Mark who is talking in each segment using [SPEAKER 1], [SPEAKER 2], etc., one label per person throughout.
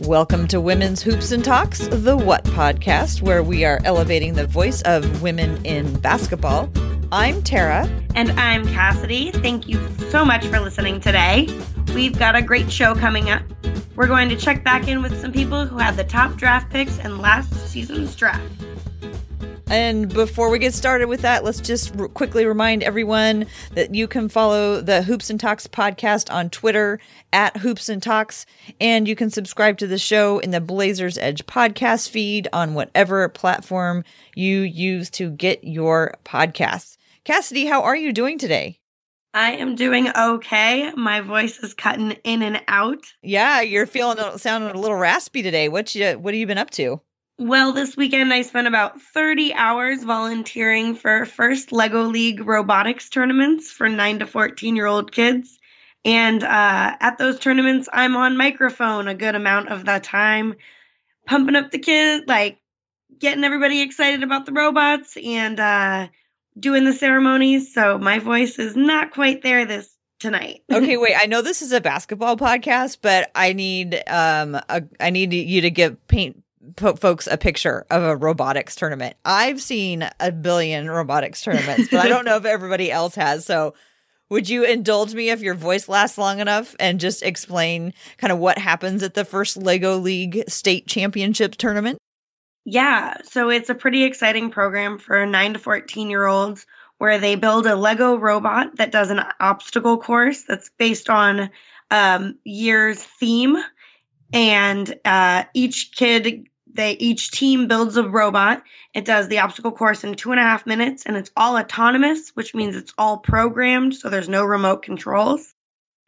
[SPEAKER 1] Welcome to Women's Hoops and Talks, the What podcast, where we are elevating the voice of women in basketball. I'm Tara.
[SPEAKER 2] And I'm Cassidy. Thank you so much for listening today. We've got a great show coming up. We're going to check back in with some people who had the top draft picks in last season's draft.
[SPEAKER 1] And before we get started with that, let's just r- quickly remind everyone that you can follow the Hoops and Talks podcast on Twitter at Hoops and Talks, and you can subscribe to the show in the Blazers Edge podcast feed on whatever platform you use to get your podcasts. Cassidy, how are you doing today?
[SPEAKER 2] I am doing okay. My voice is cutting in and out.
[SPEAKER 1] Yeah, you're feeling sounding a little raspy today. What you what have you been up to?
[SPEAKER 2] Well, this weekend I spent about 30 hours volunteering for first Lego League robotics tournaments for 9 to 14 year old kids. And uh, at those tournaments, I'm on microphone a good amount of the time, pumping up the kids, like getting everybody excited about the robots and uh, doing the ceremonies. So my voice is not quite there this tonight.
[SPEAKER 1] okay, wait. I know this is a basketball podcast, but I need um a, I need you to give paint folks a picture of a robotics tournament. I've seen a billion robotics tournaments, but I don't know if everybody else has. So, would you indulge me if your voice lasts long enough and just explain kind of what happens at the first Lego League state championship tournament?
[SPEAKER 2] Yeah, so it's a pretty exciting program for 9 to 14 year olds where they build a Lego robot that does an obstacle course that's based on um, year's theme. And uh, each kid they each team builds a robot. It does the obstacle course in two and a half minutes, and it's all autonomous, which means it's all programmed, so there's no remote controls.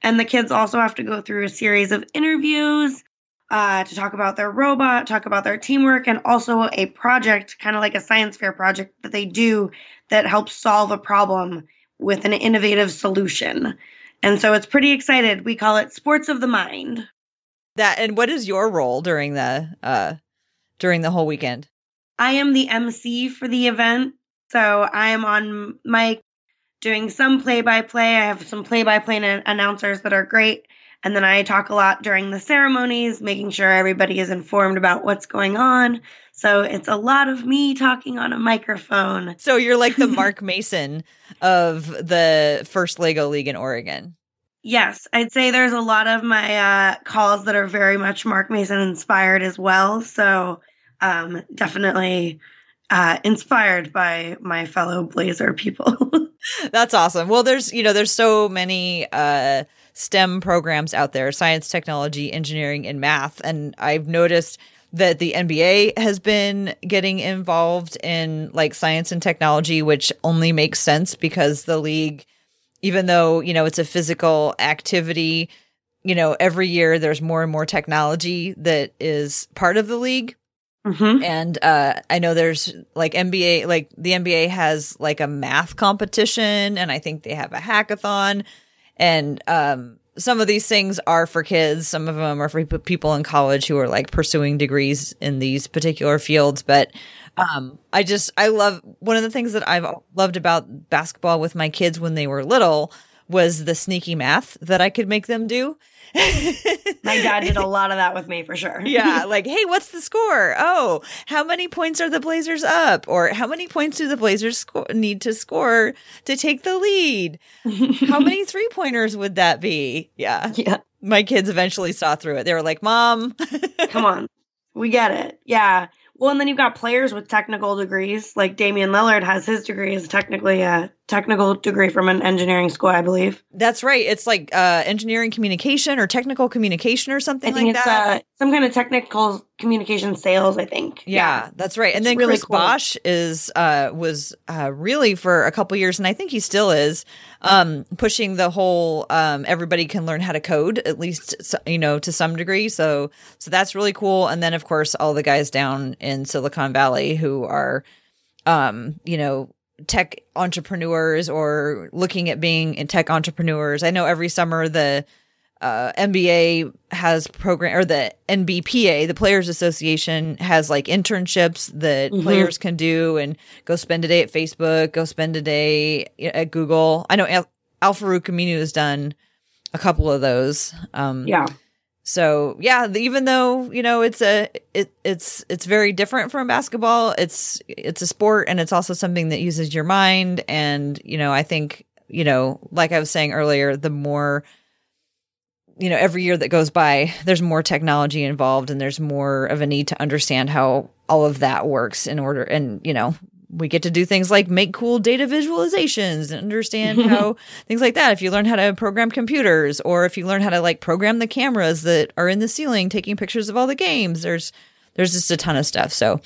[SPEAKER 2] And the kids also have to go through a series of interviews uh, to talk about their robot, talk about their teamwork, and also a project, kind of like a science fair project that they do that helps solve a problem with an innovative solution. And so it's pretty excited. We call it Sports of the Mind.
[SPEAKER 1] That and what is your role during the uh during the whole weekend?
[SPEAKER 2] I am the MC for the event. So I am on mic doing some play by play. I have some play by play announcers that are great. And then I talk a lot during the ceremonies, making sure everybody is informed about what's going on. So it's a lot of me talking on a microphone.
[SPEAKER 1] So you're like the Mark Mason of the first Lego League in Oregon.
[SPEAKER 2] Yes, I'd say there's a lot of my uh, calls that are very much Mark Mason inspired as well. So um, definitely uh, inspired by my fellow Blazer people.
[SPEAKER 1] That's awesome. Well, there's you know there's so many uh, STEM programs out there: science, technology, engineering, and math. And I've noticed that the NBA has been getting involved in like science and technology, which only makes sense because the league even though, you know, it's a physical activity, you know, every year there's more and more technology that is part of the league. Mm-hmm. And uh, I know there's like NBA, like the NBA has like a math competition, and I think they have a hackathon. And um, some of these things are for kids, some of them are for people in college who are like pursuing degrees in these particular fields. But um, I just, I love one of the things that I've loved about basketball with my kids when they were little was the sneaky math that I could make them do.
[SPEAKER 2] My dad did a lot of that with me for sure.
[SPEAKER 1] yeah, like, hey, what's the score? Oh, how many points are the Blazers up? Or how many points do the Blazers sco- need to score to take the lead? how many three pointers would that be? Yeah.
[SPEAKER 2] Yeah.
[SPEAKER 1] My kids eventually saw through it. They were like, Mom,
[SPEAKER 2] come on. We get it. Yeah. Well, and then you've got players with technical degrees, like Damian Lillard has his degree is technically a technical degree from an engineering school, I believe.
[SPEAKER 1] That's right. It's like uh, engineering communication or technical communication or something
[SPEAKER 2] I think
[SPEAKER 1] like
[SPEAKER 2] it's,
[SPEAKER 1] that.
[SPEAKER 2] Uh, some kind of technical communication sales, I think.
[SPEAKER 1] Yeah, yeah. that's right. And it's then really Chris cool. Bosh is uh, was uh, really for a couple years, and I think he still is um, pushing the whole um, everybody can learn how to code at least you know to some degree. So so that's really cool. And then of course all the guys down in Silicon Valley who are um, you know tech entrepreneurs or looking at being in tech entrepreneurs. I know every summer the uh, NBA has program or the NBPA, the Players Association, has like internships that mm-hmm. players can do and go spend a day at Facebook, go spend a day at Google. I know Al, Al Farouq Aminu has done a couple of those.
[SPEAKER 2] Um, yeah.
[SPEAKER 1] So yeah, even though you know it's a it, it's it's very different from basketball. It's it's a sport and it's also something that uses your mind. And you know, I think you know, like I was saying earlier, the more you know, every year that goes by, there's more technology involved and there's more of a need to understand how all of that works in order. And, you know, we get to do things like make cool data visualizations and understand how things like that. If you learn how to program computers or if you learn how to like program the cameras that are in the ceiling taking pictures of all the games, there's there's just a ton of stuff. So,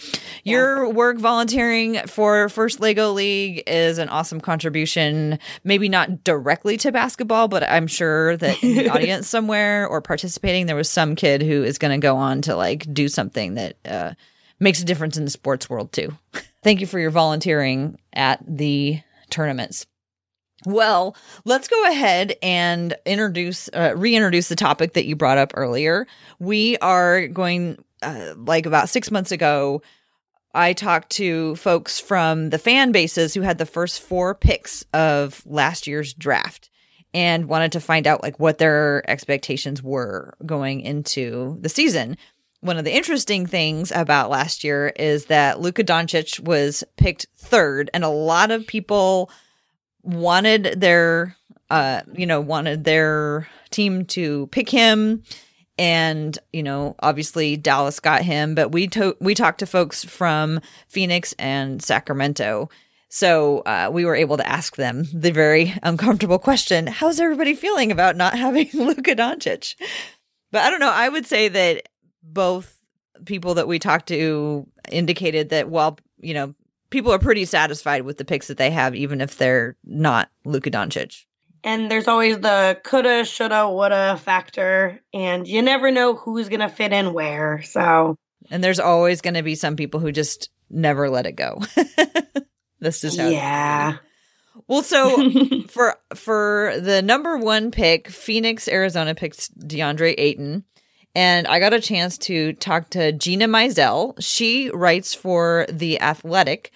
[SPEAKER 1] your work volunteering for First Lego League is an awesome contribution. Maybe not directly to basketball, but I'm sure that in the audience somewhere or participating, there was some kid who is going to go on to like do something that uh, makes a difference in the sports world too. Thank you for your volunteering at the tournaments. Well, let's go ahead and introduce, uh, reintroduce the topic that you brought up earlier. We are going uh, like about six months ago, I talked to folks from the fan bases who had the first four picks of last year's draft and wanted to find out like what their expectations were going into the season. One of the interesting things about last year is that Luka Doncic was picked third, and a lot of people wanted their, uh, you know, wanted their team to pick him. And you know obviously Dallas got him but we to- we talked to folks from Phoenix and Sacramento. So uh, we were able to ask them the very uncomfortable question how's everybody feeling about not having Luka Doncic? But I don't know. I would say that both people that we talked to indicated that while you know people are pretty satisfied with the picks that they have even if they're not Luka Doncic
[SPEAKER 2] and there's always the coulda, shoulda, woulda factor, and you never know who's gonna fit in where. So,
[SPEAKER 1] and there's always going to be some people who just never let it go. this is how.
[SPEAKER 2] Yeah.
[SPEAKER 1] Well, so for for the number one pick, Phoenix, Arizona picks DeAndre Ayton. And I got a chance to talk to Gina Mizell. She writes for The Athletic.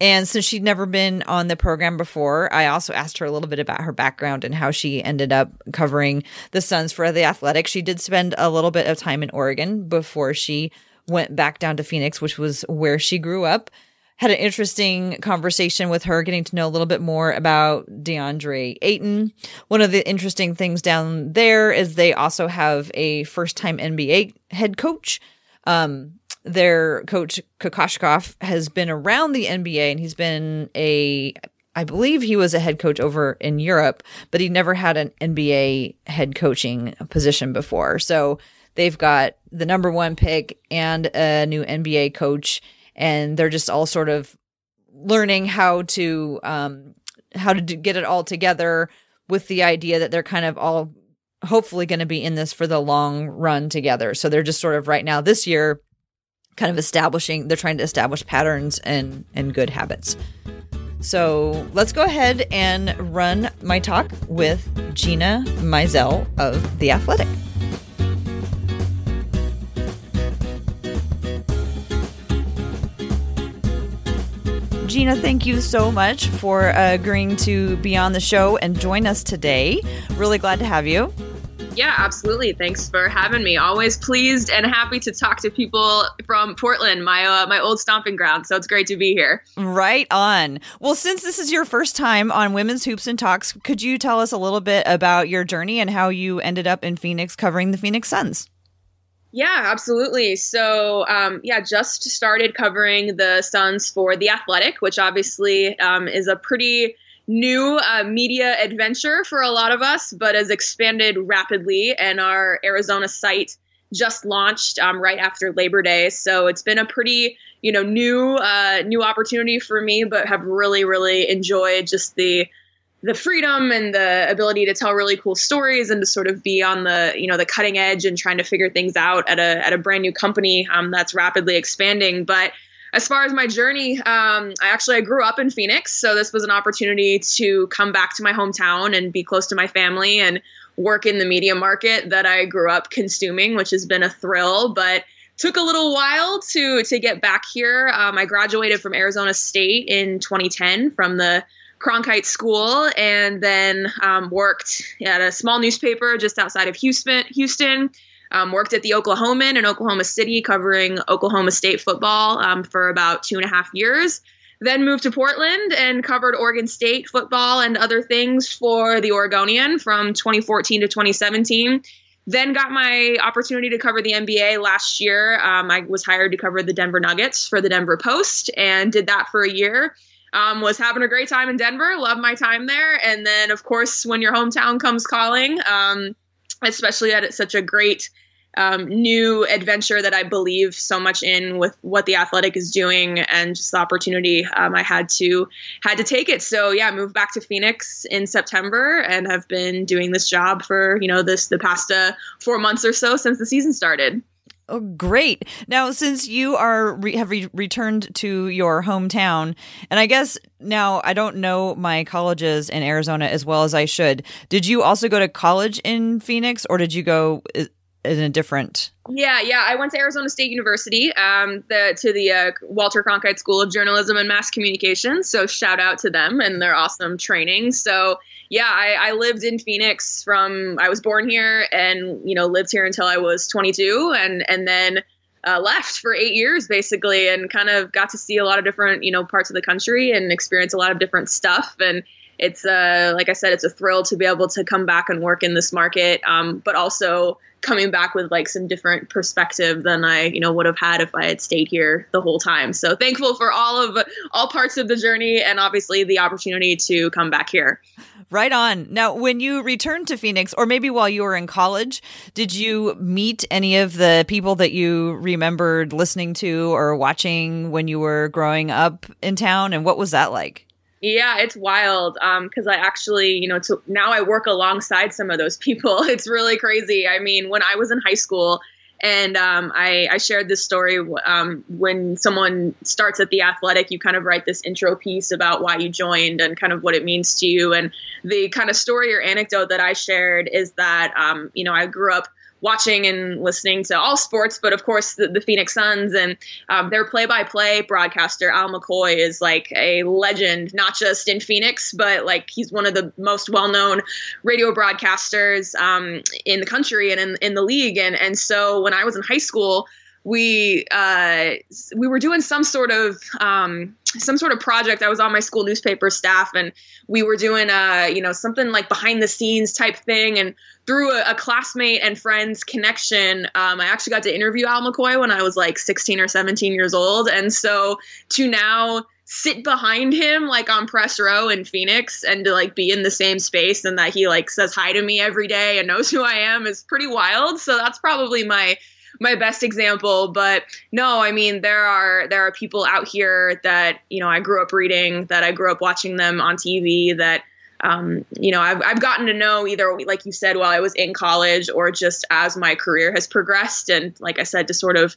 [SPEAKER 1] And since she'd never been on the program before, I also asked her a little bit about her background and how she ended up covering the Suns for the Athletic. She did spend a little bit of time in Oregon before she went back down to Phoenix, which was where she grew up. Had an interesting conversation with her, getting to know a little bit more about DeAndre Ayton. One of the interesting things down there is they also have a first time NBA head coach. Um, their coach Kokoskov has been around the NBA and he's been a I believe he was a head coach over in Europe, but he never had an NBA head coaching position before. So they've got the number one pick and a new NBA coach, and they're just all sort of learning how to um, how to do, get it all together with the idea that they're kind of all hopefully going to be in this for the long run together. So they're just sort of right now this year kind of establishing they're trying to establish patterns and and good habits so let's go ahead and run my talk with gina mizell of the athletic Gina, thank you so much for uh, agreeing to be on the show and join us today. Really glad to have you.
[SPEAKER 3] Yeah, absolutely. Thanks for having me. Always pleased and happy to talk to people from Portland, my uh, my old stomping ground. So it's great to be here.
[SPEAKER 1] Right on. Well, since this is your first time on Women's Hoops and Talks, could you tell us a little bit about your journey and how you ended up in Phoenix covering the Phoenix Suns?
[SPEAKER 3] Yeah, absolutely. So, um, yeah, just started covering the Suns for The Athletic, which obviously um, is a pretty new uh, media adventure for a lot of us, but has expanded rapidly. And our Arizona site just launched um, right after Labor Day, so it's been a pretty you know new uh, new opportunity for me, but have really really enjoyed just the the freedom and the ability to tell really cool stories and to sort of be on the you know the cutting edge and trying to figure things out at a at a brand new company um, that's rapidly expanding, but as far as my journey, um, I actually I grew up in Phoenix, so this was an opportunity to come back to my hometown and be close to my family and work in the media market that I grew up consuming, which has been a thrill, but took a little while to to get back here. Um, I graduated from Arizona State in 2010 from the Cronkite School, and then um, worked at a small newspaper just outside of Houston. Um, worked at the Oklahoman in Oklahoma City, covering Oklahoma State football um, for about two and a half years. Then moved to Portland and covered Oregon State football and other things for the Oregonian from 2014 to 2017. Then got my opportunity to cover the NBA last year. Um, I was hired to cover the Denver Nuggets for the Denver Post and did that for a year. Um, was having a great time in Denver, loved my time there. And then, of course, when your hometown comes calling, um, especially at such a great um, new adventure that I believe so much in with what the athletic is doing and just the opportunity um, I had to had to take it. So yeah, moved back to Phoenix in September and have been doing this job for you know this the past uh, four months or so since the season started.
[SPEAKER 1] Oh, great! Now, since you are re- have re- returned to your hometown, and I guess now I don't know my colleges in Arizona as well as I should. Did you also go to college in Phoenix, or did you go? In a different
[SPEAKER 3] yeah yeah. I went to arizona state university um the to the uh, walter cronkite school of journalism and mass communication so shout out to them and their awesome training. So yeah I, I lived in phoenix from i was born here and you know lived here until i was 22 and and then uh, left for eight years basically and kind of got to see a lot of different you know parts of the country and experience a lot of different stuff. And it's uh, like I said, it's a thrill to be able to come back and work in this market, um, but also coming back with like some different perspective than I, you know, would have had if I had stayed here the whole time. So thankful for all of all parts of the journey and obviously the opportunity to come back here.
[SPEAKER 1] Right on. Now, when you returned to Phoenix, or maybe while you were in college, did you meet any of the people that you remembered listening to or watching when you were growing up in town? And what was that like?
[SPEAKER 3] Yeah, it's wild because um, I actually, you know, to, now I work alongside some of those people. It's really crazy. I mean, when I was in high school, and um, I, I, shared this story um, when someone starts at the athletic, you kind of write this intro piece about why you joined and kind of what it means to you. And the kind of story or anecdote that I shared is that, um, you know, I grew up watching and listening to all sports, but of course the, the Phoenix Suns and um, their play-by-play broadcaster Al McCoy is like a legend, not just in Phoenix, but like he's one of the most well-known radio broadcasters um, in the country and in, in the league. And and so when I was in high school we uh, we were doing some sort of um, some sort of project. I was on my school newspaper staff, and we were doing a you know something like behind the scenes type thing. And through a, a classmate and friends connection, um, I actually got to interview Al McCoy when I was like 16 or 17 years old. And so to now sit behind him like on press row in Phoenix and to like be in the same space and that he like says hi to me every day and knows who I am is pretty wild. So that's probably my my best example but no i mean there are there are people out here that you know i grew up reading that i grew up watching them on tv that um, you know I've, I've gotten to know either like you said while i was in college or just as my career has progressed and like i said to sort of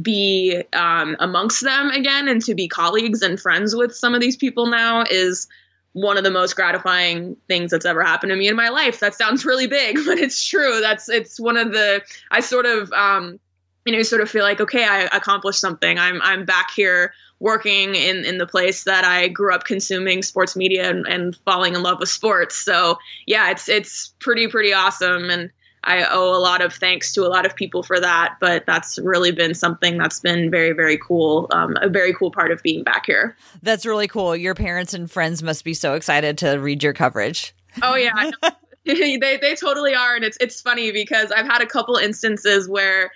[SPEAKER 3] be um, amongst them again and to be colleagues and friends with some of these people now is one of the most gratifying things that's ever happened to me in my life. That sounds really big, but it's true. That's it's one of the I sort of um you know sort of feel like okay, I accomplished something. I'm I'm back here working in in the place that I grew up consuming sports media and, and falling in love with sports. So, yeah, it's it's pretty pretty awesome and I owe a lot of thanks to a lot of people for that, but that's really been something that's been very, very cool. Um, a very cool part of being back here.
[SPEAKER 1] That's really cool. Your parents and friends must be so excited to read your coverage.
[SPEAKER 3] Oh yeah, they they totally are, and it's it's funny because I've had a couple instances where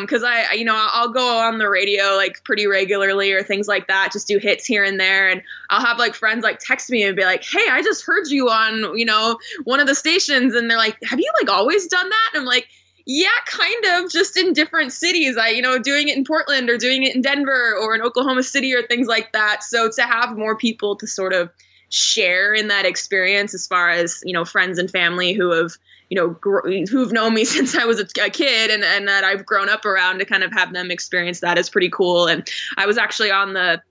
[SPEAKER 3] because um, I, you know, I'll go on the radio like pretty regularly or things like that, just do hits here and there, and I'll have like friends like text me and be like, "Hey, I just heard you on, you know, one of the stations," and they're like, "Have you like always done that?" And I'm like. Yeah, kind of, just in different cities. I, you know, doing it in Portland or doing it in Denver or in Oklahoma City or things like that. So to have more people to sort of share in that experience as far as you know friends and family who have you know, gr- who've known me since I was a, a, kid and, and that I've grown up around to kind of have them experience that is pretty cool. And I was actually on the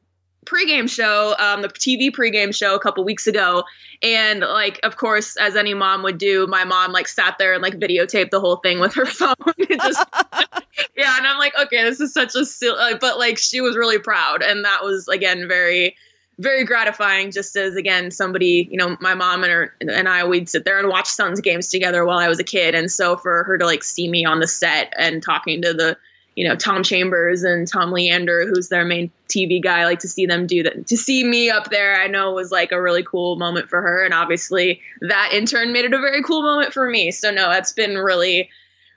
[SPEAKER 3] pregame show, um, the TV pregame show a couple weeks ago. And like, of course, as any mom would do, my mom like sat there and like videotaped the whole thing with her phone. just, yeah. And I'm like, okay, this is such a silly, but like she was really proud. And that was again, very, very gratifying just as again somebody you know my mom and her and i we'd sit there and watch suns games together while i was a kid. And so for her to like see me on the set and talking to the you know tom chambers and tom leander who's their main tv guy like to see them do that to see me up there i know was like a really cool moment for her. And obviously that in turn made it a very cool moment for me. So no that's been really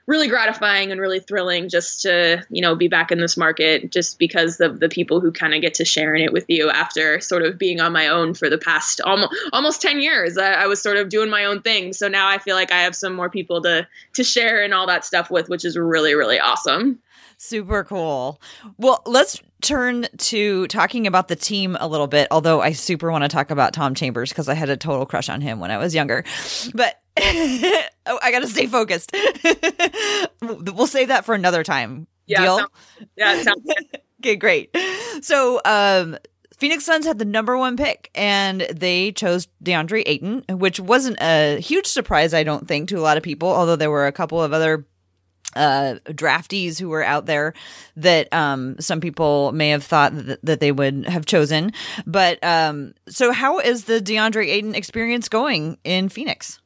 [SPEAKER 3] really gratifying and really thrilling just to you know be back in this market just because of the people who kind of get to share in it with you after sort of being on my own for the past almost almost 10 years. I, I, was sort of doing my own thing. So now i feel like i have some more people to to share and all that stuff with which is really really awesome.
[SPEAKER 1] Super cool. Well let's turn to talking about the team a little bit although i super want to talk about tom chambers because i had a total crush on him when i was younger. But oh, I gotta stay focused. we'll save that for another time.
[SPEAKER 3] Yeah,
[SPEAKER 1] Deal?
[SPEAKER 3] Sounds, yeah, sounds good.
[SPEAKER 1] okay, great. So, um, Phoenix Suns had the number one pick, and they chose DeAndre Ayton, which wasn't a huge surprise, I don't think, to a lot of people. Although there were a couple of other uh, draftees who were out there that um, some people may have thought that, that they would have chosen. But um, so, how is the DeAndre Ayton experience going in Phoenix?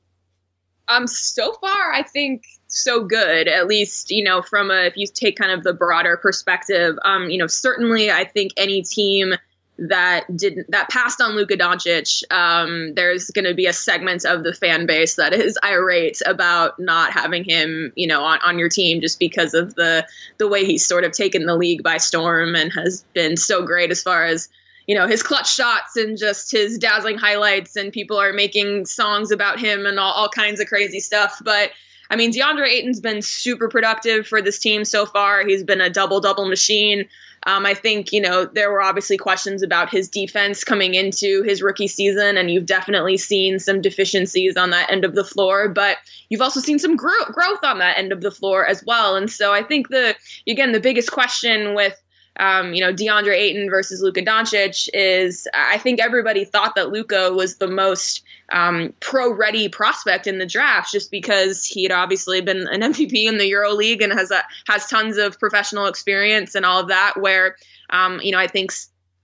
[SPEAKER 3] Um, so far, I think so good. At least, you know, from a if you take kind of the broader perspective, um, you know, certainly, I think any team that didn't that passed on Luka Doncic, um, there's going to be a segment of the fan base that is irate about not having him, you know, on, on your team just because of the the way he's sort of taken the league by storm and has been so great as far as you know his clutch shots and just his dazzling highlights and people are making songs about him and all, all kinds of crazy stuff. But i mean deandre ayton's been super productive for this team so far. He's been a double double machine. Um, i think you know there were obviously questions about his defense coming into his rookie season and you've definitely seen some deficiencies on that end of the floor but you've also seen some gro- growth on that end of the floor as well. And so i think the again the biggest question with um, you know, DeAndre Ayton versus Luka Doncic is I think everybody thought that Luka was the most um, pro ready prospect in the draft just because he had obviously been an MVP in the Euro League and has a, has tons of professional experience and all of that. Where, um, you know, I think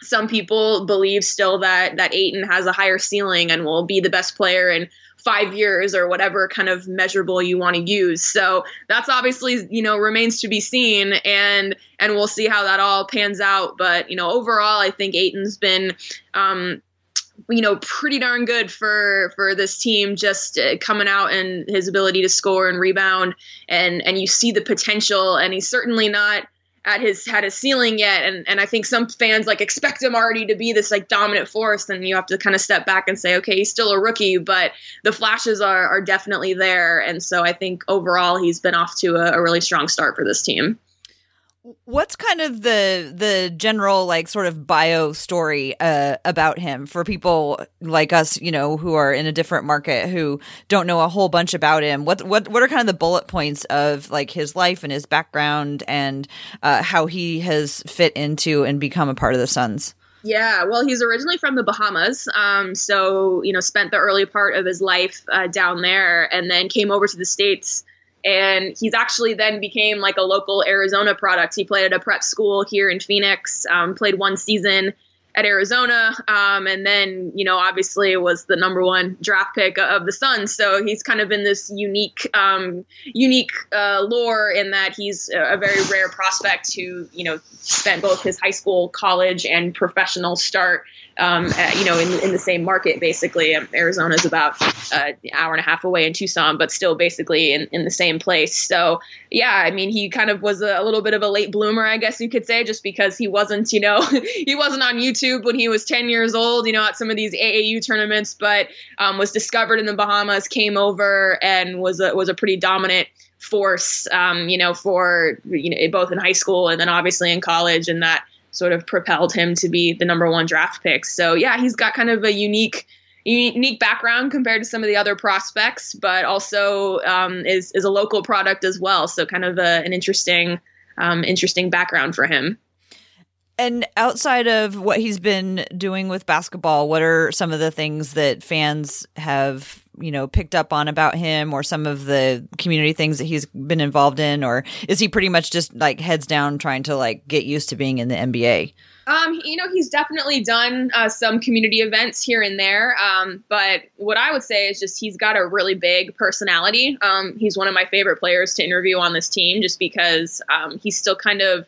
[SPEAKER 3] some people believe still that that Ayton has a higher ceiling and will be the best player in five years or whatever kind of measurable you want to use. So that's obviously, you know, remains to be seen and and we'll see how that all pans out. But, you know, overall I think Ayton's been um you know pretty darn good for for this team just uh, coming out and his ability to score and rebound and and you see the potential and he's certainly not at his had his ceiling yet. And and I think some fans like expect him already to be this like dominant force. And you have to kind of step back and say okay he's still a rookie but the flashes are are definitely there. And so I think overall he's been off to a, a really strong start for this team
[SPEAKER 1] what's kind of the the general like sort of bio story uh, about him for people like us you know who are in a different market who don't know a whole bunch about him what what what are kind of the bullet points of like his life and his background and uh, how he has fit into and become a part of the suns
[SPEAKER 3] yeah, well, he's originally from the Bahamas. Um, so, you know, spent the early part of his life uh, down there and then came over to the States and he's actually then became like a local Arizona product. He played at a prep school here in Phoenix, um, played one season at Arizona, um, and then you know obviously was the number one draft pick of the Suns. So he's kind of in this unique, um, unique uh, lore in that he's a very rare prospect who you know spent both his high school, college, and professional start um, you know, in, in the same market, basically. Um, Arizona is about uh, an hour and a half away in Tucson, but still basically in, in the same place. So, yeah, I mean, he kind of was a, a little bit of a late bloomer, I guess you could say, just because he wasn't, you know, he wasn't on YouTube when he was 10 years old, you know, at some of these AAU tournaments, but um, was discovered in the Bahamas, came over, and was a, was a pretty dominant force, um, you know, for you know both in high school and then obviously in college, and that sort of propelled him to be the number one draft pick. So yeah, he's got kind of a unique unique background compared to some of the other prospects, but also um, is is a local product as well. So kind of a, an interesting um, interesting background for him.
[SPEAKER 1] And outside of what he's been doing with basketball, what are some of the things that fans have you know picked up on about him or some of the community things that he's been involved in or is he pretty much just like heads down trying to like get used to being in the nba
[SPEAKER 3] um, you know, he's definitely done uh, some community events here and there. Um, but what I would say is just he's got a really big personality. Um, he's one of my favorite players to interview on this team just because um, he's still kind of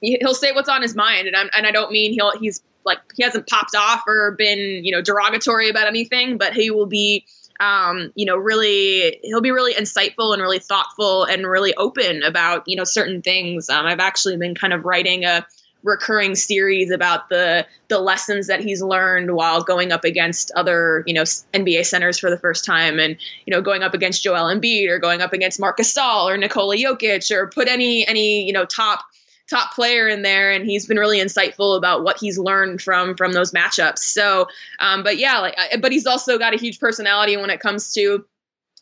[SPEAKER 3] he'll say what's on his mind, and and I don't mean he'll he's like he hasn't popped off or been you know derogatory about anything, but he will be um, you know, really, he'll be really insightful and really thoughtful and really open about, you know, certain things. Um, I've actually been kind of writing a recurring series about the the lessons that he's learned while going up against other you know NBA centers for the first time, and you know going up against Joel Embiid or going up against Marc Gasol or Nikola Jokic or put any any you know top top player in there and he's been really insightful about what he's learned from from those matchups so um, but yeah like but he's also got a huge personality when it comes to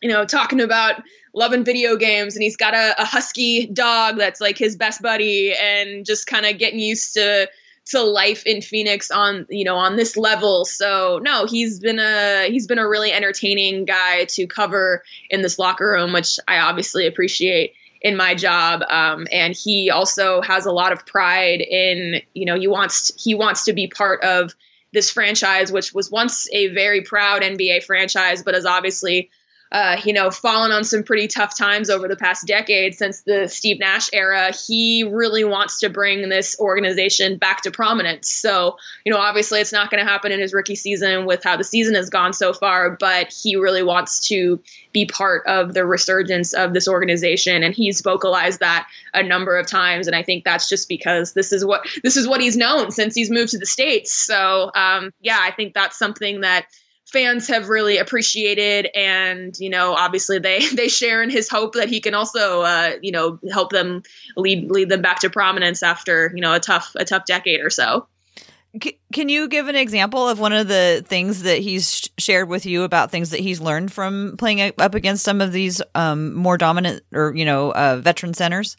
[SPEAKER 3] you know talking about loving video games and he's got a, a husky dog that's like his best buddy and just kind of getting used to to life in Phoenix on you know on this level. So no, he's been a he's been a really entertaining guy to cover in this locker room, which I obviously appreciate in my job. Um, and he also has a lot of pride in you know he wants he wants to be part of this franchise, which was once a very proud NBA franchise, but has obviously uh, you know, fallen on some pretty tough times over the past decade since the Steve Nash era. He really wants to bring this organization back to prominence. So, you know, obviously it's not going to happen in his rookie season with how the season has gone so far, but he really wants to be part of the resurgence of this organization. And he's vocalized that a number of times. And I think that's just because this is what this is what he's known since he's moved to the States. So um, yeah, I think that's something that fans have really appreciated and you know obviously they they share in his hope that he can also uh, you know help them lead lead them back to prominence after you know a tough a tough decade or so.
[SPEAKER 1] Can you give an example of one of the things that he's shared with you about things that he's learned from playing up against some of these um, more dominant or you know uh, veteran centers?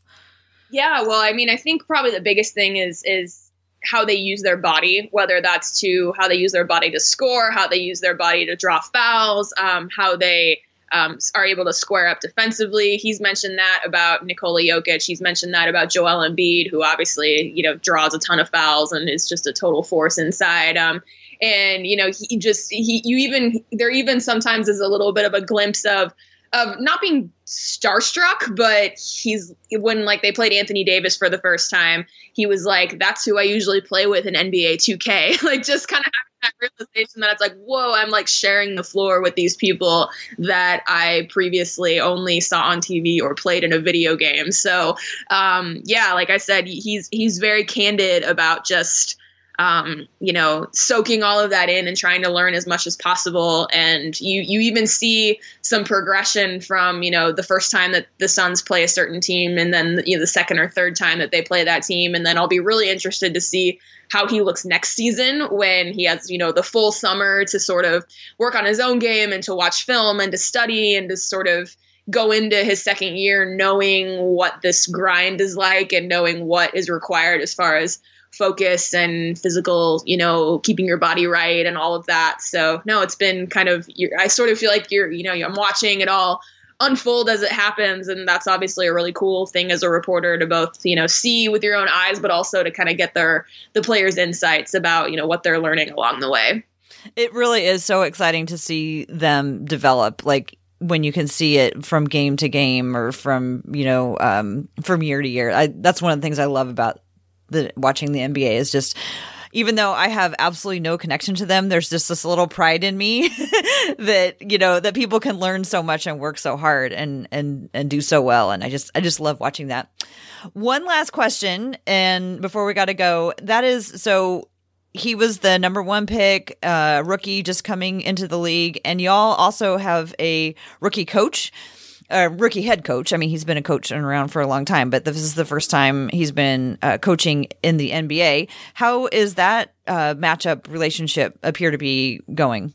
[SPEAKER 3] Yeah well i mean i think probably the biggest thing is is how they use their body, whether that's to how they use their body to score, how they use their body to draw fouls, um, how they um, are able to square up defensively. He's mentioned that about Nikola Jokic. He's mentioned that about Joel Embiid, who obviously you know draws a ton of fouls and is just a total force inside. Um, and you know he just he you even there even sometimes is a little bit of a glimpse of of not being starstruck, but he's when like they played Anthony Davis for the first time, he was like, "That's who I usually play with in NBA 2K." like just kind of having that realization that it's like, "Whoa, I'm like sharing the floor with these people that I previously only saw on TV or played in a video game." So, um, yeah, like I said, he's he's very candid about just um, you know, soaking all of that in and trying to learn as much as possible. And you you even see some progression from you know the first time that the Suns play a certain team, and then you know the second or third time that they play that team. And then I'll be really interested to see how he looks next season when he has you know the full summer to sort of work on his own game and to watch film and to study and to sort of go into his second year knowing what this grind is like and knowing what is required as far as focus and physical, you know, keeping your body right and all of that. So no, it's been kind of. I sort of feel like you're, you know, I'm watching it all unfold as it happens, and that's obviously a really cool thing as a reporter to both, you know, see with your own eyes, but also to kind of get their the players' insights about, you know, what they're learning along the way.
[SPEAKER 1] It really is so exciting to see them develop. Like when you can see it from game to game or from you know um, from year to year. I, that's one of the things I love about the watching the NBA is just even though I have absolutely no connection to them, there's just this little pride in me that you know that people can learn so much and work so hard and and and do so well. And I just I just love watching that. One last question, and before we got to go, that is so he was the number one pick, uh, rookie just coming into the league, and y'all also have a rookie coach a rookie head coach. I mean, he's been a coach and around for a long time, but this is the first time he's been uh, coaching in the NBA. How is that uh, matchup relationship appear to be going?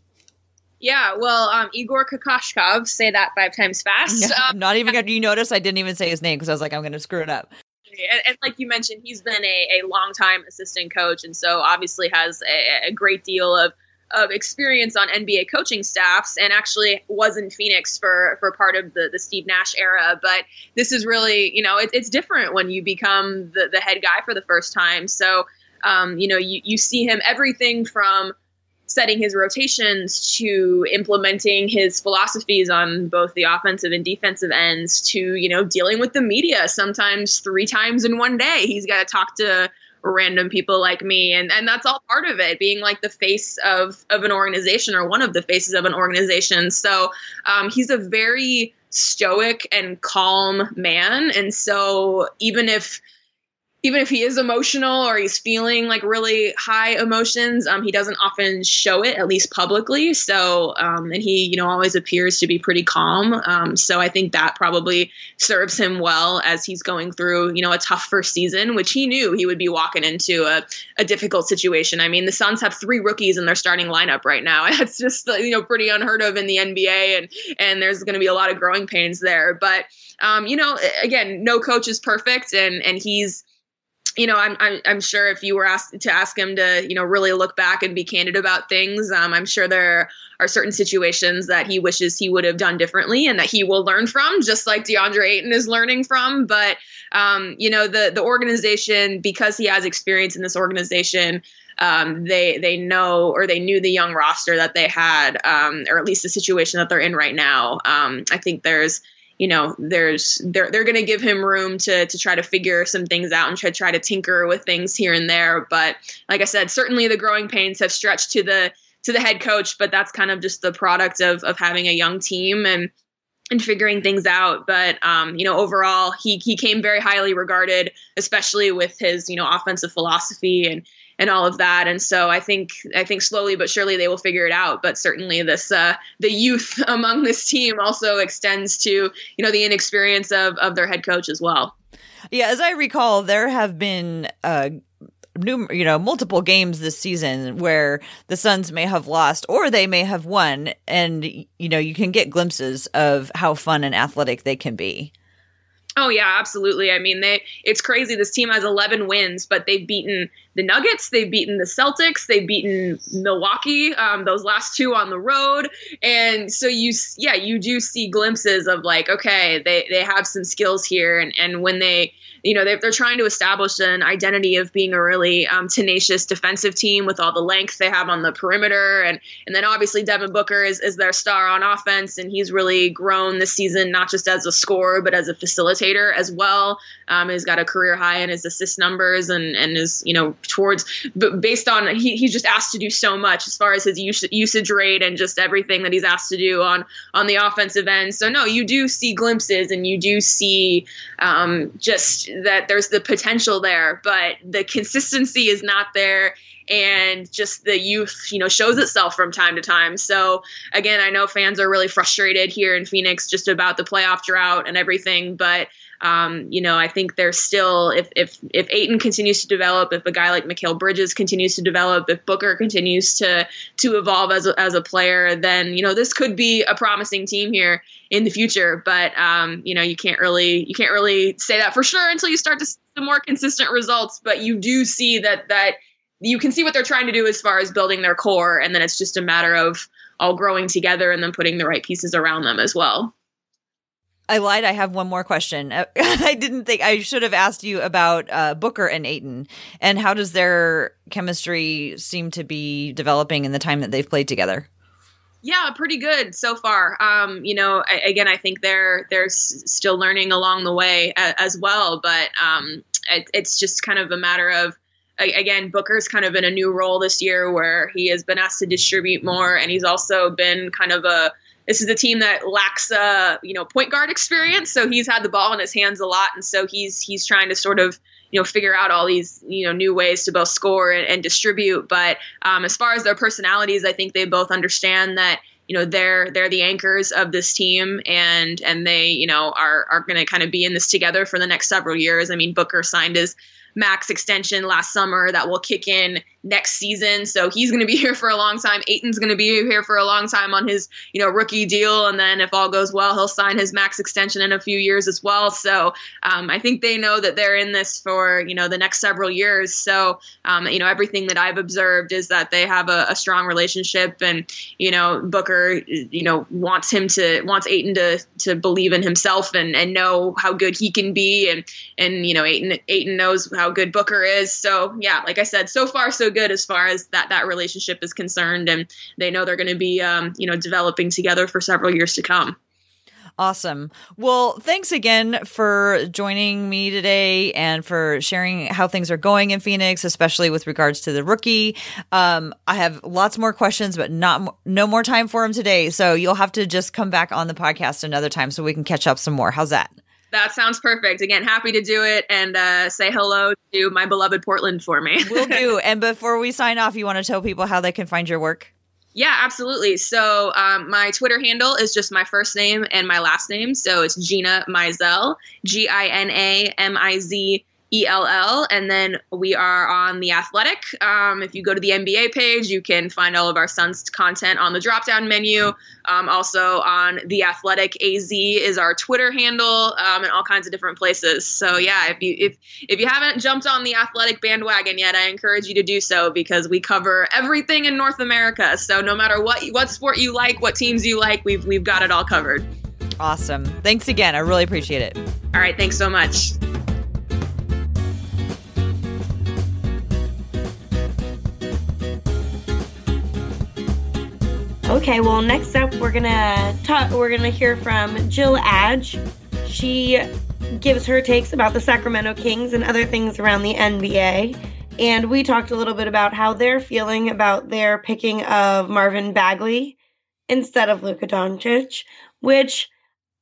[SPEAKER 3] Yeah, well, um, Igor Kokoskov, say that five times fast.
[SPEAKER 1] Yeah, um, not even you notice I didn't even say his name because I was like, I'm going to screw it up.
[SPEAKER 3] And, and, like you mentioned, he's been a, a long time assistant coach, and so obviously has a, a great deal of of experience on NBA coaching staffs and actually was in Phoenix for for part of the the Steve Nash era. But this is really, you know, it, it's different when you become the the head guy for the first time. So, um, you know, you you see him everything from setting his rotations to implementing his philosophies on both the offensive and defensive ends to you know dealing with the media sometimes three times in one day he's got to talk to random people like me. And and that's all part of it being like the face of of an organization or one of the faces of an organization. So um, he's a very stoic and calm man. And so even if even if he is emotional or he's feeling like really high emotions, um, he doesn't often show it, at least publicly. So, um, and he, you know, always appears to be pretty calm. Um, so I think that probably serves him well as he's going through, you know, a tough first season, which he knew he would be walking into a, a difficult situation. I mean, the Suns have three rookies in their starting lineup right now. That's just, you know, pretty unheard of in the NBA, and and there's going to be a lot of growing pains there. But, um, you know, again, no coach is perfect, and and he's you know, I'm, I'm, I'm sure if you were asked to ask him to, you know, really look back and be candid about things, um, I'm sure there are certain situations that he wishes he would have done differently and that he will learn from, just like DeAndre Ayton is learning from. But, um, you know, the the organization, because he has experience in this organization, um, they they know or they knew the young roster that they had, um, or at least the situation that they're in right now. Um, I think there's you know there's they're they're going to give him room to to try to figure some things out and try try to tinker with things here and there. But like i said certainly the growing pains have stretched to the to the head coach but that's kind of just the product of of having a young team and and figuring things out. But um, you know overall he he came very highly regarded especially with his you know offensive philosophy and and all of that. And so I think I think slowly but surely they will figure it out. But certainly this uh, the youth among this team also extends to you know the inexperience of of their head coach as well.
[SPEAKER 1] Yeah, as I recall, there have been. Uh, New, you know, multiple games this season where the Suns may have lost or they may have won, and you know you can get glimpses of how fun and athletic they can be.
[SPEAKER 3] Oh yeah, absolutely. I mean, they it's crazy. This team has 11 wins, but they've beaten the Nuggets, they've beaten the Celtics, they've beaten Milwaukee. Um, those last two on the road, and so you, yeah, you do see glimpses of like, okay, they they have some skills here, and and when they you know, they're, they're trying to establish an identity of being a really um, tenacious defensive team with all the length they have on the perimeter. And, and then obviously Devin Booker is, is their star on offense, and he's really grown this season, not just as a scorer, but as a facilitator as well. Um, he's got a career high in his assist numbers and, and is, you know, towards, but based on, he, he's just asked to do so much as far as his usage, rate and just everything that he's asked to do on, on the offensive end. So, no, you do see glimpses and you do see um, just that there's the potential there, but the consistency is not there and just the youth, you know, shows itself from time to time. So again, I know fans are really frustrated here in Phoenix just about the playoff drought and everything, but um, you know, I think there's still if if if Ayton continues to develop, if a guy like Mikal Bridges continues to develop, if Booker continues to to evolve as a, as a player, then you know this could be a promising team here in the future. But um, you know, you can't really you can't really say that for sure until you start to see some more consistent results. But you do see that that you can see what they're trying to do as far as building their core, and then it's just a matter of all growing together and then putting the right pieces around them as well.
[SPEAKER 1] I lied. I have one more question. I didn't think I should have asked you about uh, Booker and Ayton and how does their chemistry seem to be developing in the time that they've played together?
[SPEAKER 3] Yeah, pretty good so far. Um, you know, I, again, I think they're they're s- still learning along the way a, as well, but um, it, it's just kind of a matter of again, Booker's kind of in a new role this year where he has been asked to distribute more, and he's also been kind of a this is a team that lacks uh, you know point guard experience, so he's had the ball in his hands a lot, and so he's he's trying to sort of you know figure out all these you know new ways to both score and, and distribute. But um, as far as their personalities, I think they both understand that you know they're they're the anchors of this team and and they you know are are going to kind of be in this together for the next several years. I mean Booker signed his max extension last summer that will kick in next season. So he's going to be here for a long time. Ayton's going to be here for a long time on his, you know, rookie deal, and then if all goes well, he'll sign his max extension in a few years as well. So um, I think they know that they're in this for you know the next several years. So um, you know everything that I've observed is that they have a, a, strong relationship, and you know Booker, you know wants him to wants Ayton to to believe in himself and and know how good he can be, and and you know Ayton Ayton knows how good Booker is. So yeah, like I said, so far so good as far as that that relationship is concerned, and they know they're going to be um, you know developing together for several years to come.
[SPEAKER 1] Awesome. Well, thanks again for joining me today and for sharing how things are going in Phoenix, especially with regards to the rookie. Um, I have lots more questions, but not no more time for them today. So you'll have to just come back on the podcast another time so we can catch up some more. How's that?
[SPEAKER 3] That sounds perfect. Again, happy to do it and uh, say hello to my beloved Portland for me.
[SPEAKER 1] We'll do. And before we sign off, you want to tell people how they can find your work?
[SPEAKER 3] Yeah, absolutely. So um, my Twitter handle is just my first name and my last name. So it's Gina Mizell, G I N A M I Z ELL. And then we are on The Athletic. Um, if you go to the NBA page, you can find all of our Suns content on the drop down menu. Um, also on The Athletic AZ is our Twitter handle um, and all kinds of different places. So yeah, if you if if you haven't jumped on the Athletic bandwagon yet, I encourage you to do so because we cover everything in North America. So no matter what what sport you like, what teams you like, we've we've got it all covered.
[SPEAKER 1] Awesome. Thanks again. I really appreciate it.
[SPEAKER 3] All right, thanks so much.
[SPEAKER 2] Okay, well, next up we're gonna talk. We're gonna hear from Jill Adge. She gives her takes about the Sacramento Kings and other things around the NBA. And we talked a little bit about how they're feeling about their picking of Marvin Bagley instead of Luka Doncic, which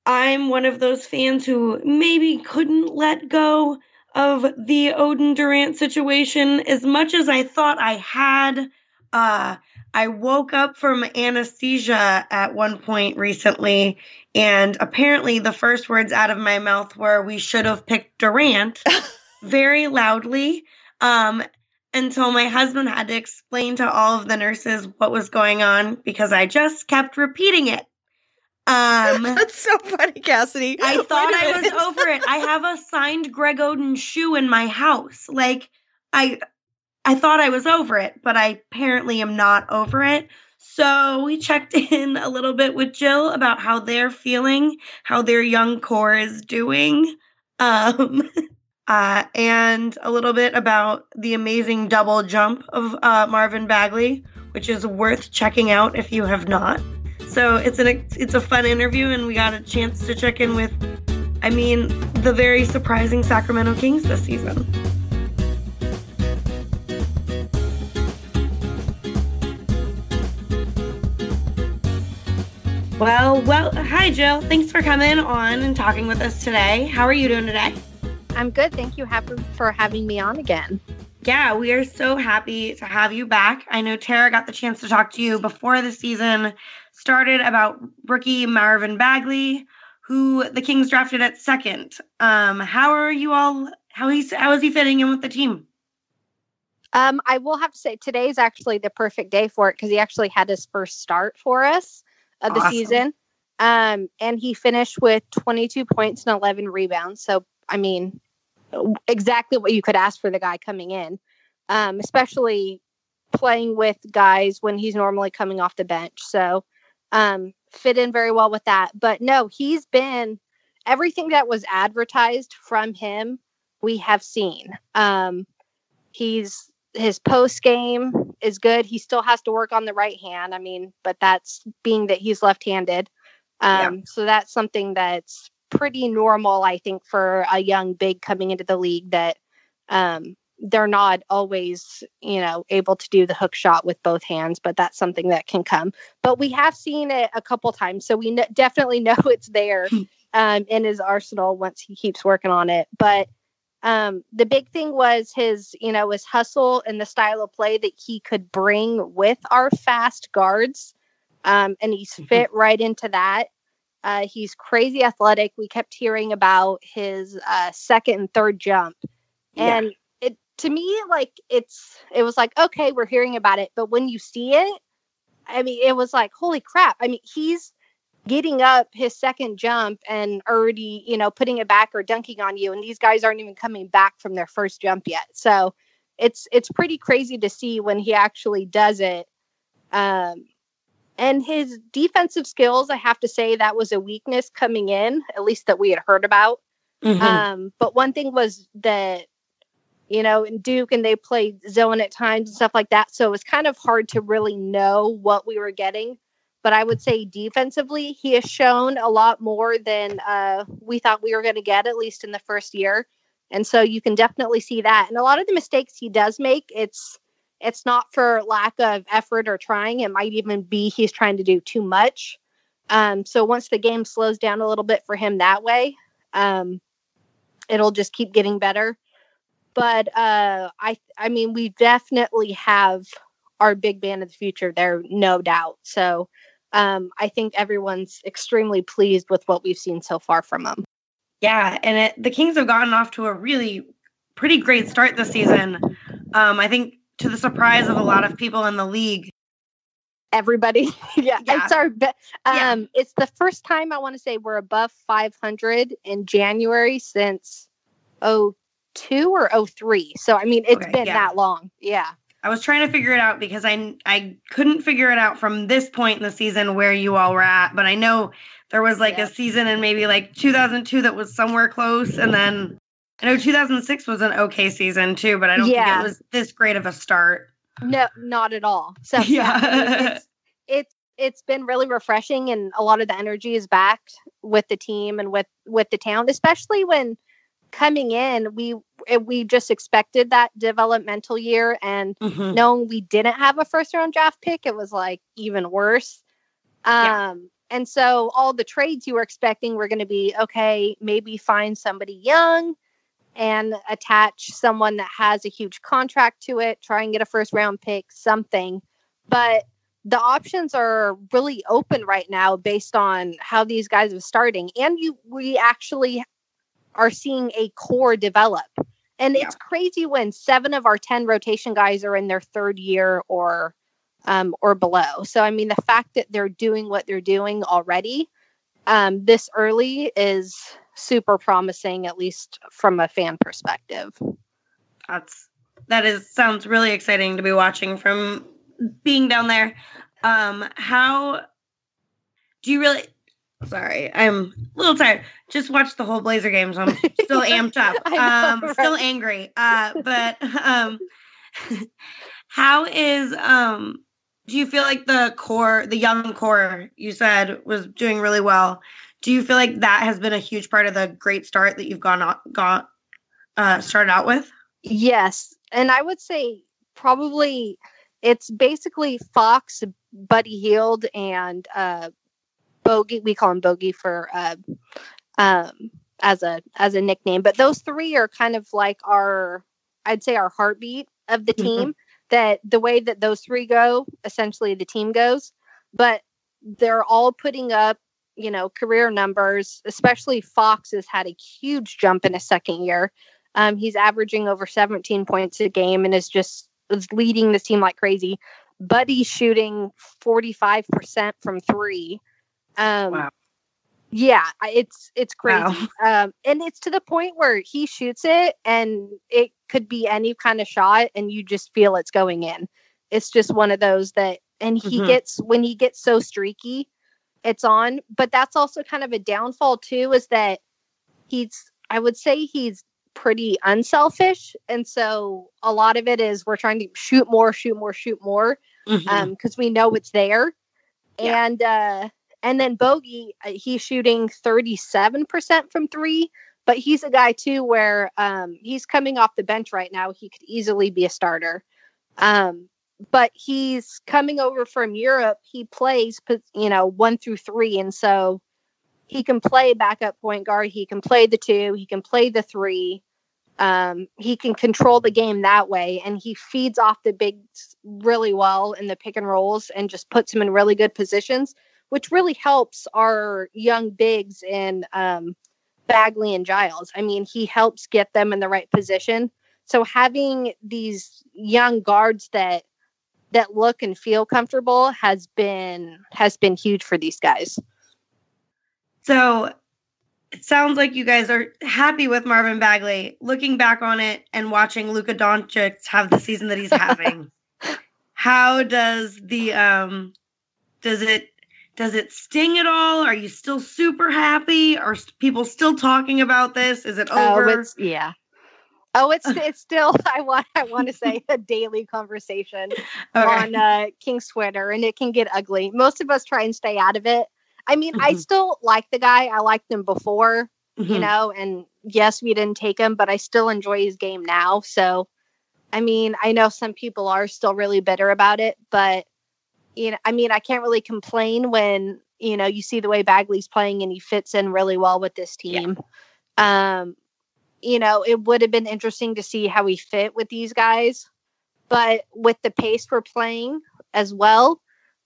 [SPEAKER 2] I'm one of those fans who maybe couldn't let go of the Oden Durant situation as much as I thought I had. Uh, I woke up from anesthesia at one point recently, and apparently the first words out of my mouth were, We should have picked Durant very loudly. Um, until my husband had to explain to all of the nurses what was going on because I just kept repeating it.
[SPEAKER 1] Um, That's so funny, Cassidy.
[SPEAKER 2] I thought I was over it. I have a signed Greg Oden shoe in my house. Like I I thought I was over it, but I apparently am not over it. So we checked in a little bit with Jill about how they're feeling, how their young core is doing, um, uh, and a little bit about the amazing double jump of uh, Marvin Bagley, which is worth checking out if you have not. So it's an it's a fun interview, and we got a chance to check in with, I mean, the very surprising Sacramento Kings this season. Well, well, hi, Jill. Thanks for coming on and talking with us today. How are you doing today?
[SPEAKER 4] I'm good. Thank you for having me on again.
[SPEAKER 2] Yeah, we are so happy to have you back. I know Tara got the chance to talk to you before the season started about rookie Marvin Bagley, who the Kings drafted at second. Um, how are you all? How he's how is he fitting in with the team?
[SPEAKER 4] Um, I will have to say today is actually the perfect day for it because he actually had his first start for us of the awesome. season. Um, and he finished with 22 points and 11 rebounds. So, I mean, exactly what you could ask for the guy coming in, um, especially playing with guys when he's normally coming off the bench. So, um, fit in very well with that. But no, he's been everything that was advertised from him, we have seen. Um, he's his post game is good. He still has to work on the right hand. I mean, but that's being that he's left handed. Um, yeah. So that's something that's pretty normal, I think, for a young big coming into the league that um, they're not always, you know, able to do the hook shot with both hands, but that's something that can come. But we have seen it a couple times, so we n- definitely know it's there hmm. um, in his arsenal once he keeps working on it. But um, the big thing was his, you know, his hustle and the style of play that he could bring with our fast guards. Um, and he's mm-hmm. fit right into that. Uh, he's crazy athletic. We kept hearing about his uh, second and third jump. And yeah. to me, like it's it was like okay, we're hearing about it, but when you see it, I mean, it was like holy crap. I mean, he's getting up his second jump and already, you know, putting it back or dunking on you, and these guys aren't even coming back from their first jump yet. So it's it's pretty crazy to see when he actually does it. Um, and his defensive skills, I have to say, that was a weakness coming in, at least that we had heard about. Mm-hmm. Um, but one thing was that you know, in Duke and they played zone at times and stuff like that. So it was kind of hard to really know what we were getting. But I would say defensively, he has shown a lot more than uh, we thought we were going to get, at least in the first year. And so you can definitely see that. And a lot of the mistakes he does make, it's it's not for lack of effort or trying. It might even be he's trying to do too much. Um, so once the game slows down a little bit for him that way, um, it'll just keep getting better but uh, I I mean we definitely have our big band of the future there, no doubt. So um, I think everyone's extremely pleased with what we've seen so far from them.
[SPEAKER 2] Yeah, and it, the Kings have gotten off to a really pretty great start this season. Um, I think to the surprise of a lot of people in the league.
[SPEAKER 4] Everybody, yeah, yeah. it's our be- um, yeah. it's the first time I want to say we're above 500 in January since oh two or 03. So I mean, it's okay, been yeah. that long. Yeah.
[SPEAKER 2] I was trying to figure it out because I I couldn't figure it out from this point in the season where you all were at, but I know there was like yeah. a season in maybe like 2002 that was somewhere close, and then I know 2006 was an okay season too, but I don't yeah. think it was this great of a start.
[SPEAKER 4] No, not at all. So yeah, it's, it's it's been really refreshing, and a lot of the energy is back with the team and with with the town, especially when coming in, we eh, we just expected that developmental year, and mm-hmm. knowing we didn't have a first round draft pick, it was like even worse. Um, yeah. And so all the trades you were expecting were going to be okay. Maybe find somebody young and attach someone that has a huge contract to it. Try and get a first round pick, something. But the options are really open right now based on how these guys are starting and you we actually are seeing a core develop. And yeah. it's crazy when seven of our 10 rotation guys are in their third year or um, or below. So I mean the fact that they're doing what they're doing already um, this early is super promising, at least from a fan perspective.
[SPEAKER 2] That's that is sounds really exciting to be watching from being down there. Um, how do you really Sorry, I'm a little tired. Just watched the whole Blazer game, so I'm still amped up. Um, know, right? still angry. Uh, but um, how is um? Do you feel like the core, the young core, you said was doing really well? Do you feel like that has been a huge part of the great start that you've gone got uh, started out with?
[SPEAKER 4] Yes, and I would say probably it's basically Fox, Buddy Hield, and uh, Bogey. We call him Bogey for uh, um, as a as a nickname. But those three are kind of like our, I'd say, our heartbeat of the mm-hmm. team. Mm-hmm. That the way that those three go, essentially the team goes. But they're all putting up, you know, career numbers. Especially Fox has had a huge jump in his second year. Um, he's averaging over 17 points a game and is just is leading the team like crazy. Buddy's shooting 45% from three. Um, wow. Yeah, it's it's crazy, wow. um, and it's to the point where he shoots it, and it could be any kind of shot, and you just feel it's going in. It's just one of those that, and he mm-hmm. gets when he gets so streaky, it's on. But that's also kind of a downfall too, is that he's I would say he's pretty unselfish, and so a lot of it is we're trying to shoot more, shoot more, shoot more, Um, because mm-hmm. um, we know it's there, yeah. and uh and then Bogey, uh, he's shooting 37% from three, but he's a guy too where um, he's coming off the bench right now. He could easily be a starter. Um, but he's coming over from Europe. He plays, you know, one through three. And so he can play backup point guard. He can play the two. He can play the three. Um, he can control the game that way. And he feeds off the bigs really well in the pick and rolls and just puts him in really good positions which really helps our young bigs in um, Bagley and Giles. I mean, he helps get them in the right position. So having these young guards that that look and feel comfortable has been has been huge for these guys.
[SPEAKER 2] So it sounds like you guys are happy with Marvin Bagley. Looking back on it and watching Luka Doncic have the season that he's having, how does the um does it does it sting at all? Are you still super happy? Are people still talking about this? Is it over?
[SPEAKER 4] Oh, it's, yeah. Oh, it's it's still I want I want to say a daily conversation okay. on uh, King's Twitter, and it can get ugly. Most of us try and stay out of it. I mean, mm-hmm. I still like the guy. I liked him before, mm-hmm. you know, and yes, we didn't take him, but I still enjoy his game now. So, I mean, I know some people are still really bitter about it, but you know, I mean, I can't really complain when you know you see the way Bagley's playing and he fits in really well with this team. Yeah. Um, you know, it would have been interesting to see how he fit with these guys, but with the pace we're playing as well,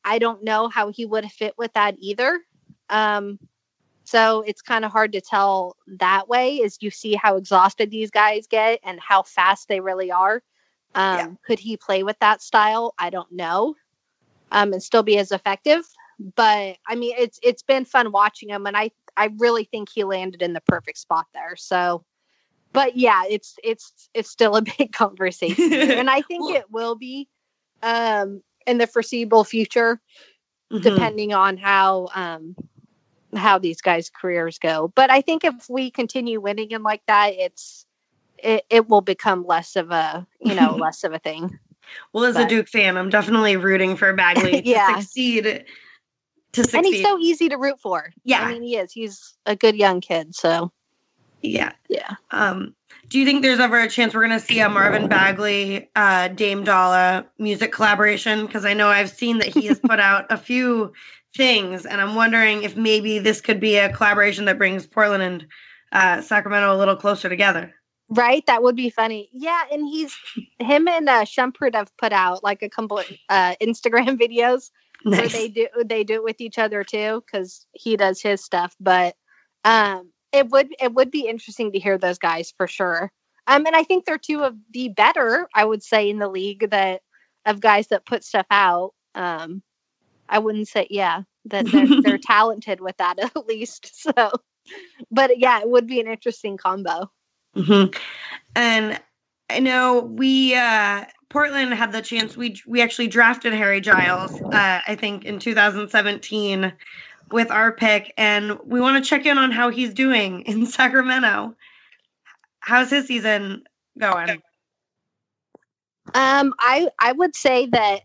[SPEAKER 4] I don't know how he would have fit with that either. Um, so it's kind of hard to tell that way as you see how exhausted these guys get and how fast they really are. Um, yeah. Could he play with that style? I don't know. Um, and still be as effective. But I mean, it's it's been fun watching him, and I I really think he landed in the perfect spot there. So, but yeah, it's it's it's still a big conversation, and I think it will be um, in the foreseeable future, mm-hmm. depending on how um, how these guys' careers go. But I think if we continue winning him like that, it's it, it will become less of a you know less of a thing.
[SPEAKER 2] Well, as but, a Duke fan, I'm definitely rooting for Bagley yeah. to succeed. To succeed.
[SPEAKER 4] And he's so easy to root for. Yeah, I mean he is. He's a good young kid. So
[SPEAKER 2] yeah,
[SPEAKER 4] yeah.
[SPEAKER 2] Um, do you think there's ever a chance we're going to see a Marvin Bagley, uh, Dame Dolla music collaboration? Because I know I've seen that he has put out a few things, and I'm wondering if maybe this could be a collaboration that brings Portland and uh, Sacramento a little closer together.
[SPEAKER 4] Right, that would be funny. Yeah, and he's him and uh, Shumpert have put out like a couple uh, Instagram videos nice. where they do they do it with each other too because he does his stuff. But um, it would it would be interesting to hear those guys for sure. Um, and I think they're two of the better, I would say, in the league that of guys that put stuff out. Um, I wouldn't say, yeah, that they're, they're talented with that at least. So, but yeah, it would be an interesting combo.
[SPEAKER 2] Mm-hmm. And I know we uh, Portland had the chance. We we actually drafted Harry Giles. Uh, I think in 2017 with our pick, and we want to check in on how he's doing in Sacramento. How's his season going?
[SPEAKER 4] Um, I I would say that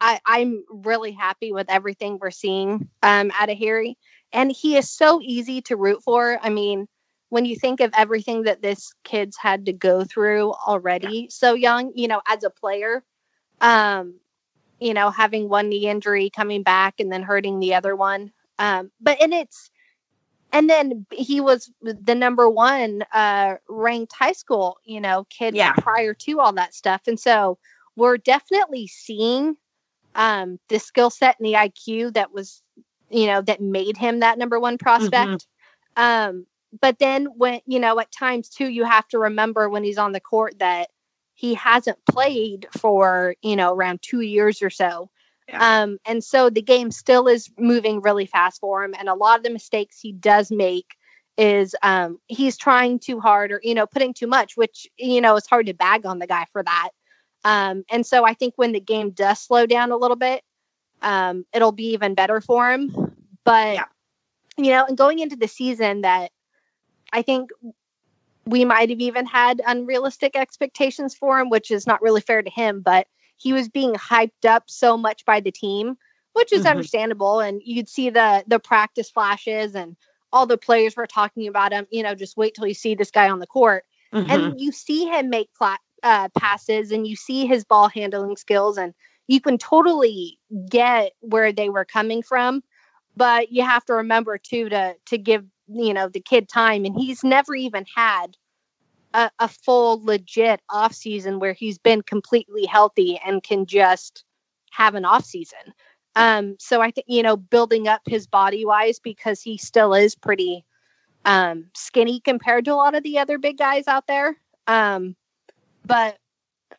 [SPEAKER 4] I, I'm really happy with everything we're seeing um, out of Harry. And he is so easy to root for. I mean, when you think of everything that this kid's had to go through already yeah. so young, you know, as a player, um, you know, having one knee injury, coming back and then hurting the other one. Um, but and it's and then he was the number one uh ranked high school, you know, kid yeah. prior to all that stuff. And so we're definitely seeing um, the skill set and the IQ that was, you know, that made him that number one prospect. Mm-hmm. Um, but then when, you know, at times too, you have to remember when he's on the court that he hasn't played for, you know, around two years or so. Yeah. Um, and so the game still is moving really fast for him. And a lot of the mistakes he does make is um, he's trying too hard or, you know, putting too much, which, you know, it's hard to bag on the guy for that. Um, and so I think when the game does slow down a little bit, um, it'll be even better for him. But, yeah. you know, and going into the season that I think we might have even had unrealistic expectations for him, which is not really fair to him, but he was being hyped up so much by the team, which is mm-hmm. understandable. And you'd see the the practice flashes and all the players were talking about him, you know, just wait till you see this guy on the court. Mm-hmm. And you see him make pla- uh, passes and you see his ball handling skills and you can totally get where they were coming from but you have to remember too to to give you know the kid time and he's never even had a, a full legit off season where he's been completely healthy and can just have an off season. Um so i think you know building up his body wise because he still is pretty um skinny compared to a lot of the other big guys out there. Um but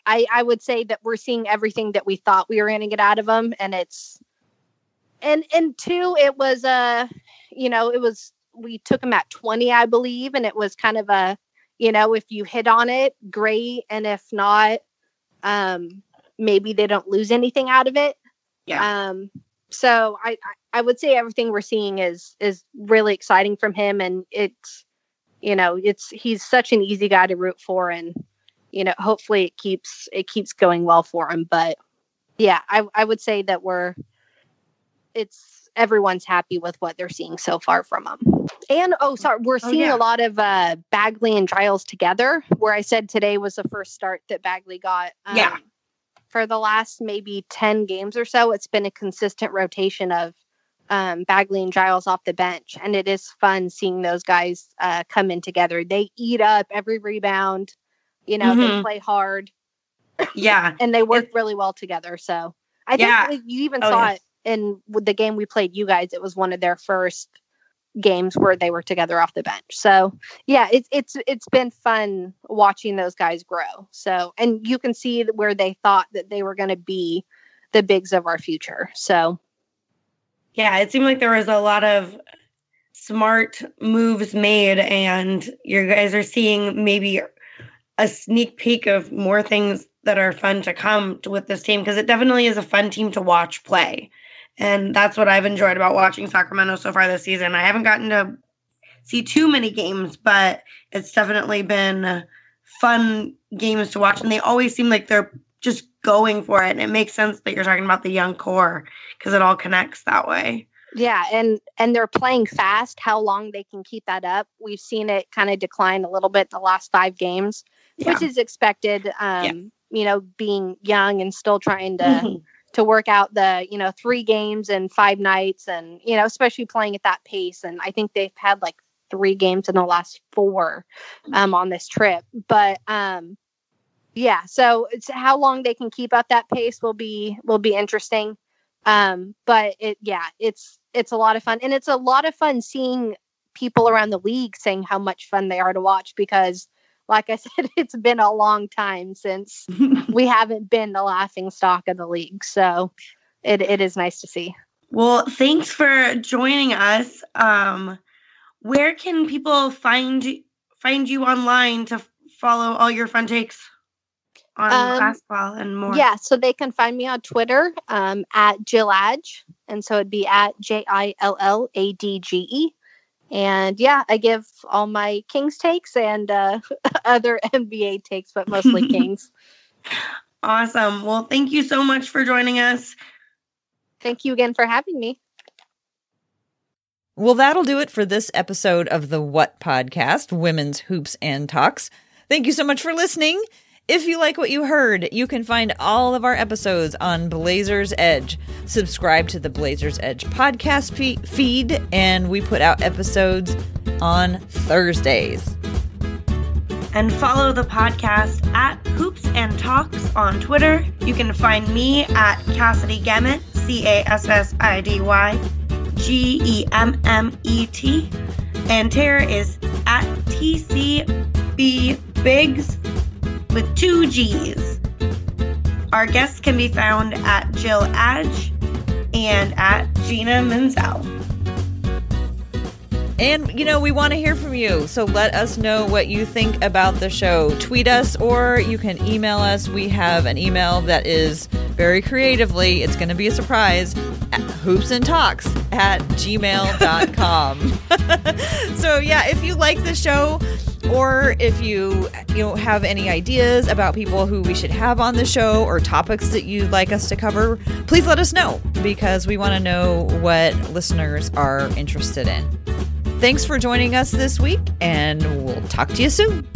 [SPEAKER 4] I I would say that we're seeing everything that we thought we were going to get out of him, and it's and and two, it was a uh, you know it was we took them at twenty, I believe, and it was kind of a you know if you hit on it, great, and if not, um, maybe they don't lose anything out of it.
[SPEAKER 2] Yeah.
[SPEAKER 4] Um, so I, I would say everything we're seeing is is really exciting from him, and it's you know it's he's such an easy guy to root for, and you know hopefully it keeps it keeps going well for him. But yeah, I I would say that we're it's everyone's happy with what they're seeing so far from him. And oh, sorry, we're oh, seeing yeah. a lot of uh, Bagley and Giles together. Where I said today was the first start that Bagley got.
[SPEAKER 2] Um, yeah
[SPEAKER 4] for the last maybe 10 games or so, it's been a consistent rotation of um, Bagley and Giles off the bench. And it is fun seeing those guys uh, come in together. They eat up every rebound, you know, mm-hmm. they play hard.
[SPEAKER 2] Yeah.
[SPEAKER 4] and they work really well together. So I think yeah. you even oh, saw yes. it in the game we played you guys. It was one of their first games where they were together off the bench. So yeah, it's it's it's been fun watching those guys grow. So and you can see where they thought that they were going to be the bigs of our future. So
[SPEAKER 2] yeah, it seemed like there was a lot of smart moves made and you guys are seeing maybe a sneak peek of more things that are fun to come to, with this team because it definitely is a fun team to watch play. And that's what I've enjoyed about watching Sacramento so far this season. I haven't gotten to see too many games, but it's definitely been fun games to watch. And they always seem like they're just going for it. And it makes sense that you're talking about the young core because it all connects that way.
[SPEAKER 4] Yeah, and and they're playing fast. How long they can keep that up? We've seen it kind of decline a little bit the last five games, yeah. which is expected. Um, yeah. You know, being young and still trying to to work out the you know three games and five nights and you know especially playing at that pace. And i think they've had like three games in the last four um, on this trip. But um yeah so it's how long they can keep up that pace will be will be interesting. Um but it yeah it's it's a lot of fun. And it's a lot of fun seeing people around the league saying how much fun they are to watch because like I said, it's been a long time since we haven't been the laughing stock of the league. So it, it is nice to see.
[SPEAKER 2] Well, thanks for joining us. Um, where can people find find you online to follow all your fun takes on um, basketball and more?
[SPEAKER 4] Yeah, so they can find me on Twitter um, at Jill Adge, and so it'd be at J I L L A D G E. And yeah, I give all my Kings takes and uh, other NBA takes, but mostly Kings.
[SPEAKER 2] Awesome. Well, thank you so much for joining us.
[SPEAKER 4] Thank you again for having me.
[SPEAKER 1] Well, that'll do it for this episode of the What Podcast, Women's Hoops and Talks. Thank you so much for listening. If you like what you heard, you can find all of our episodes on Blazers Edge. Subscribe to the Blazers Edge podcast feed, and we put out episodes on Thursdays.
[SPEAKER 2] And follow the podcast at Hoops and Talks on Twitter. You can find me at Cassidy Gemmet, C A S S I D Y G E M M E T. And Tara is at TCB Biggs with two G's. Our guests can be found at Jill Adge and at Gina Mizell.
[SPEAKER 1] And, you know, we want to hear from you. So let us know what you think about the show. Tweet us or you can email us. We have an email that is very creatively, it's going to be a surprise, hoops and talks at gmail.com. so, yeah, if you like the show, or if you you know have any ideas about people who we should have on the show or topics that you'd like us to cover, please let us know because we want to know what listeners are interested in. Thanks for joining us this week and we'll talk to you soon.